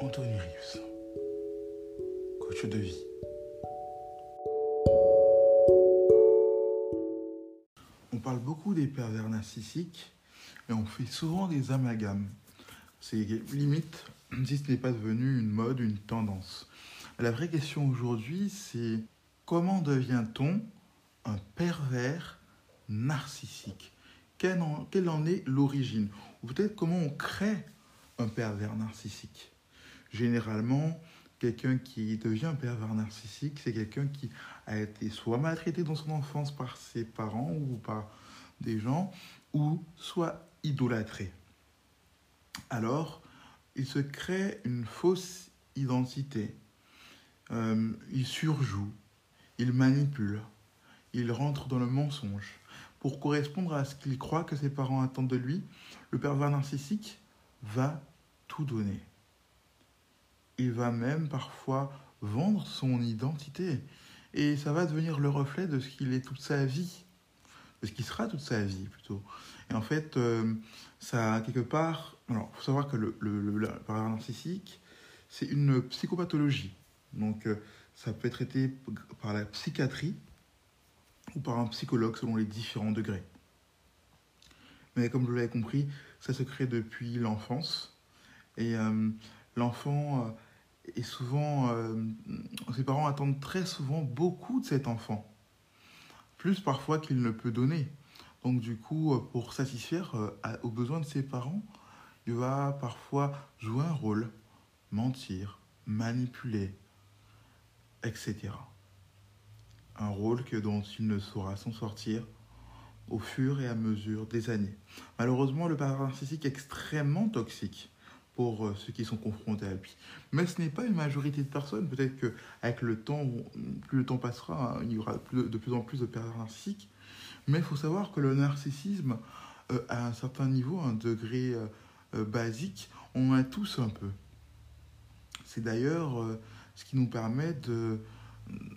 Anthony Rius, coach de vie. On parle beaucoup des pervers narcissiques et on fait souvent des amalgames. C'est limite si ce n'est pas devenu une mode, une tendance. La vraie question aujourd'hui, c'est comment devient-on un pervers narcissique? Quelle en, quelle en est l'origine? Ou peut-être comment on crée un pervers narcissique? Généralement, quelqu'un qui devient un pervers narcissique, c'est quelqu'un qui a été soit maltraité dans son enfance par ses parents ou par des gens, ou soit idolâtré. Alors, il se crée une fausse identité. Euh, il surjoue, il manipule, il rentre dans le mensonge. Pour correspondre à ce qu'il croit que ses parents attendent de lui, le pervers narcissique va tout donner. Il va même parfois vendre son identité. Et ça va devenir le reflet de ce qu'il est toute sa vie. De ce qu'il sera toute sa vie, plutôt. Et en fait, euh, ça, quelque part... Alors, faut savoir que le, le, le, narcissique, c'est une psychopathologie. Donc, euh, ça peut être traité par la psychiatrie ou par un psychologue selon les différents degrés. Mais comme vous l'avez compris, ça se crée depuis l'enfance. Et euh, l'enfant euh, est souvent... Euh, ses parents attendent très souvent beaucoup de cet enfant. Plus parfois qu'il ne peut donner. Donc du coup, pour satisfaire aux besoins de ses parents, il va parfois jouer un rôle, mentir, manipuler, etc un rôle que dont il ne saura s'en sortir au fur et à mesure des années. Malheureusement, le pervers narcissique est extrêmement toxique pour euh, ceux qui sont confrontés à lui. Mais ce n'est pas une majorité de personnes. Peut-être qu'avec le temps, plus le temps passera, hein, il y aura de plus en plus de pervers narcissiques. Mais il faut savoir que le narcissisme, euh, à un certain niveau, un degré euh, basique, on a tous un peu. C'est d'ailleurs ce qui nous permet de,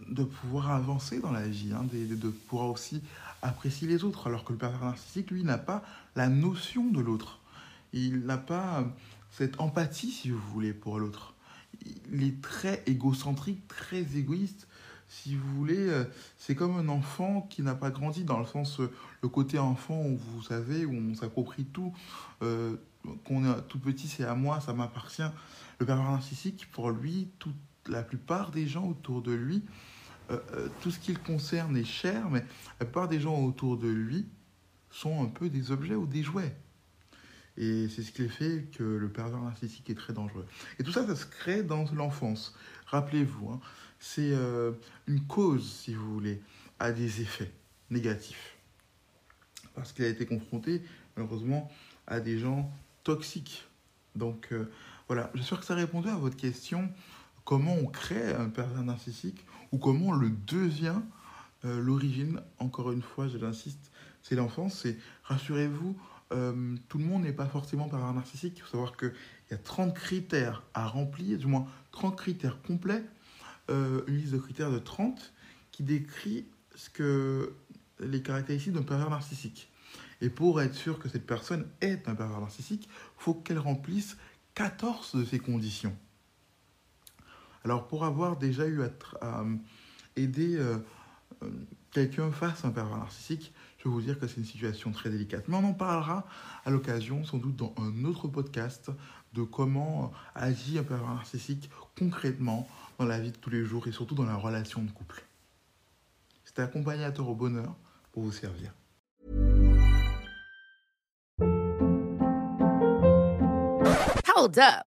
de pouvoir avancer dans la vie, hein, de, de, pouvoir aussi apprécier les autres, alors que le pervers narcissique, lui, n'a pas la notion de l'autre. Il n'a pas cette empathie, si vous voulez, pour l'autre. Il est très égocentrique, très égoïste. Si vous voulez, euh, c'est comme un enfant qui n'a pas grandi, dans le sens, euh, le côté enfant où vous savez, où on s'approprie tout, euh, qu'on est tout petit, c'est à moi, ça m'appartient. Le pervers narcissique, pour lui, tout la plupart des gens autour de lui, tout ce qui le concerne est cher, mais la plupart des gens autour de lui sont un peu des objets ou des jouets. Et c'est ce qui fait que le pervers narcissique est très dangereux. Et tout ça, ça se crée dans l'enfance. Rappelez-vous, hein, c'est euh, une cause, si vous voulez, à des effets négatifs. Parce qu'il a été confronté, malheureusement, à des gens toxiques. Donc voilà, j'espère que ça a répondu à votre question comment on crée un pervers narcissique ou comment on le devient. Euh, l'origine, encore une fois, je l'insiste, c'est l'enfance. C'est rassurez-vous, euh, tout le monde n'est pas forcément pervers narcissique. Il faut savoir qu'il y a 30 critères à remplir, du moins 30 critères complets, euh, une liste de critères de 30 qui décrit ce que les caractéristiques d'un pervers narcissique. Et pour être sûr que cette personne est un pervers narcissique, il faut qu'elle remplisse 14 de ces conditions. Alors pour avoir déjà eu à, aider euh, euh, quelqu'un face à un pervers narcissique, je vais vous dire que c'est une situation très délicate. Mais on en parlera à l'occasion, sans doute dans un autre podcast, de comment agit un pervers narcissique concrètement dans la vie de tous les jours et surtout dans la relation de couple. C'était accompagnateur au bonheur pour vous servir. Hold up.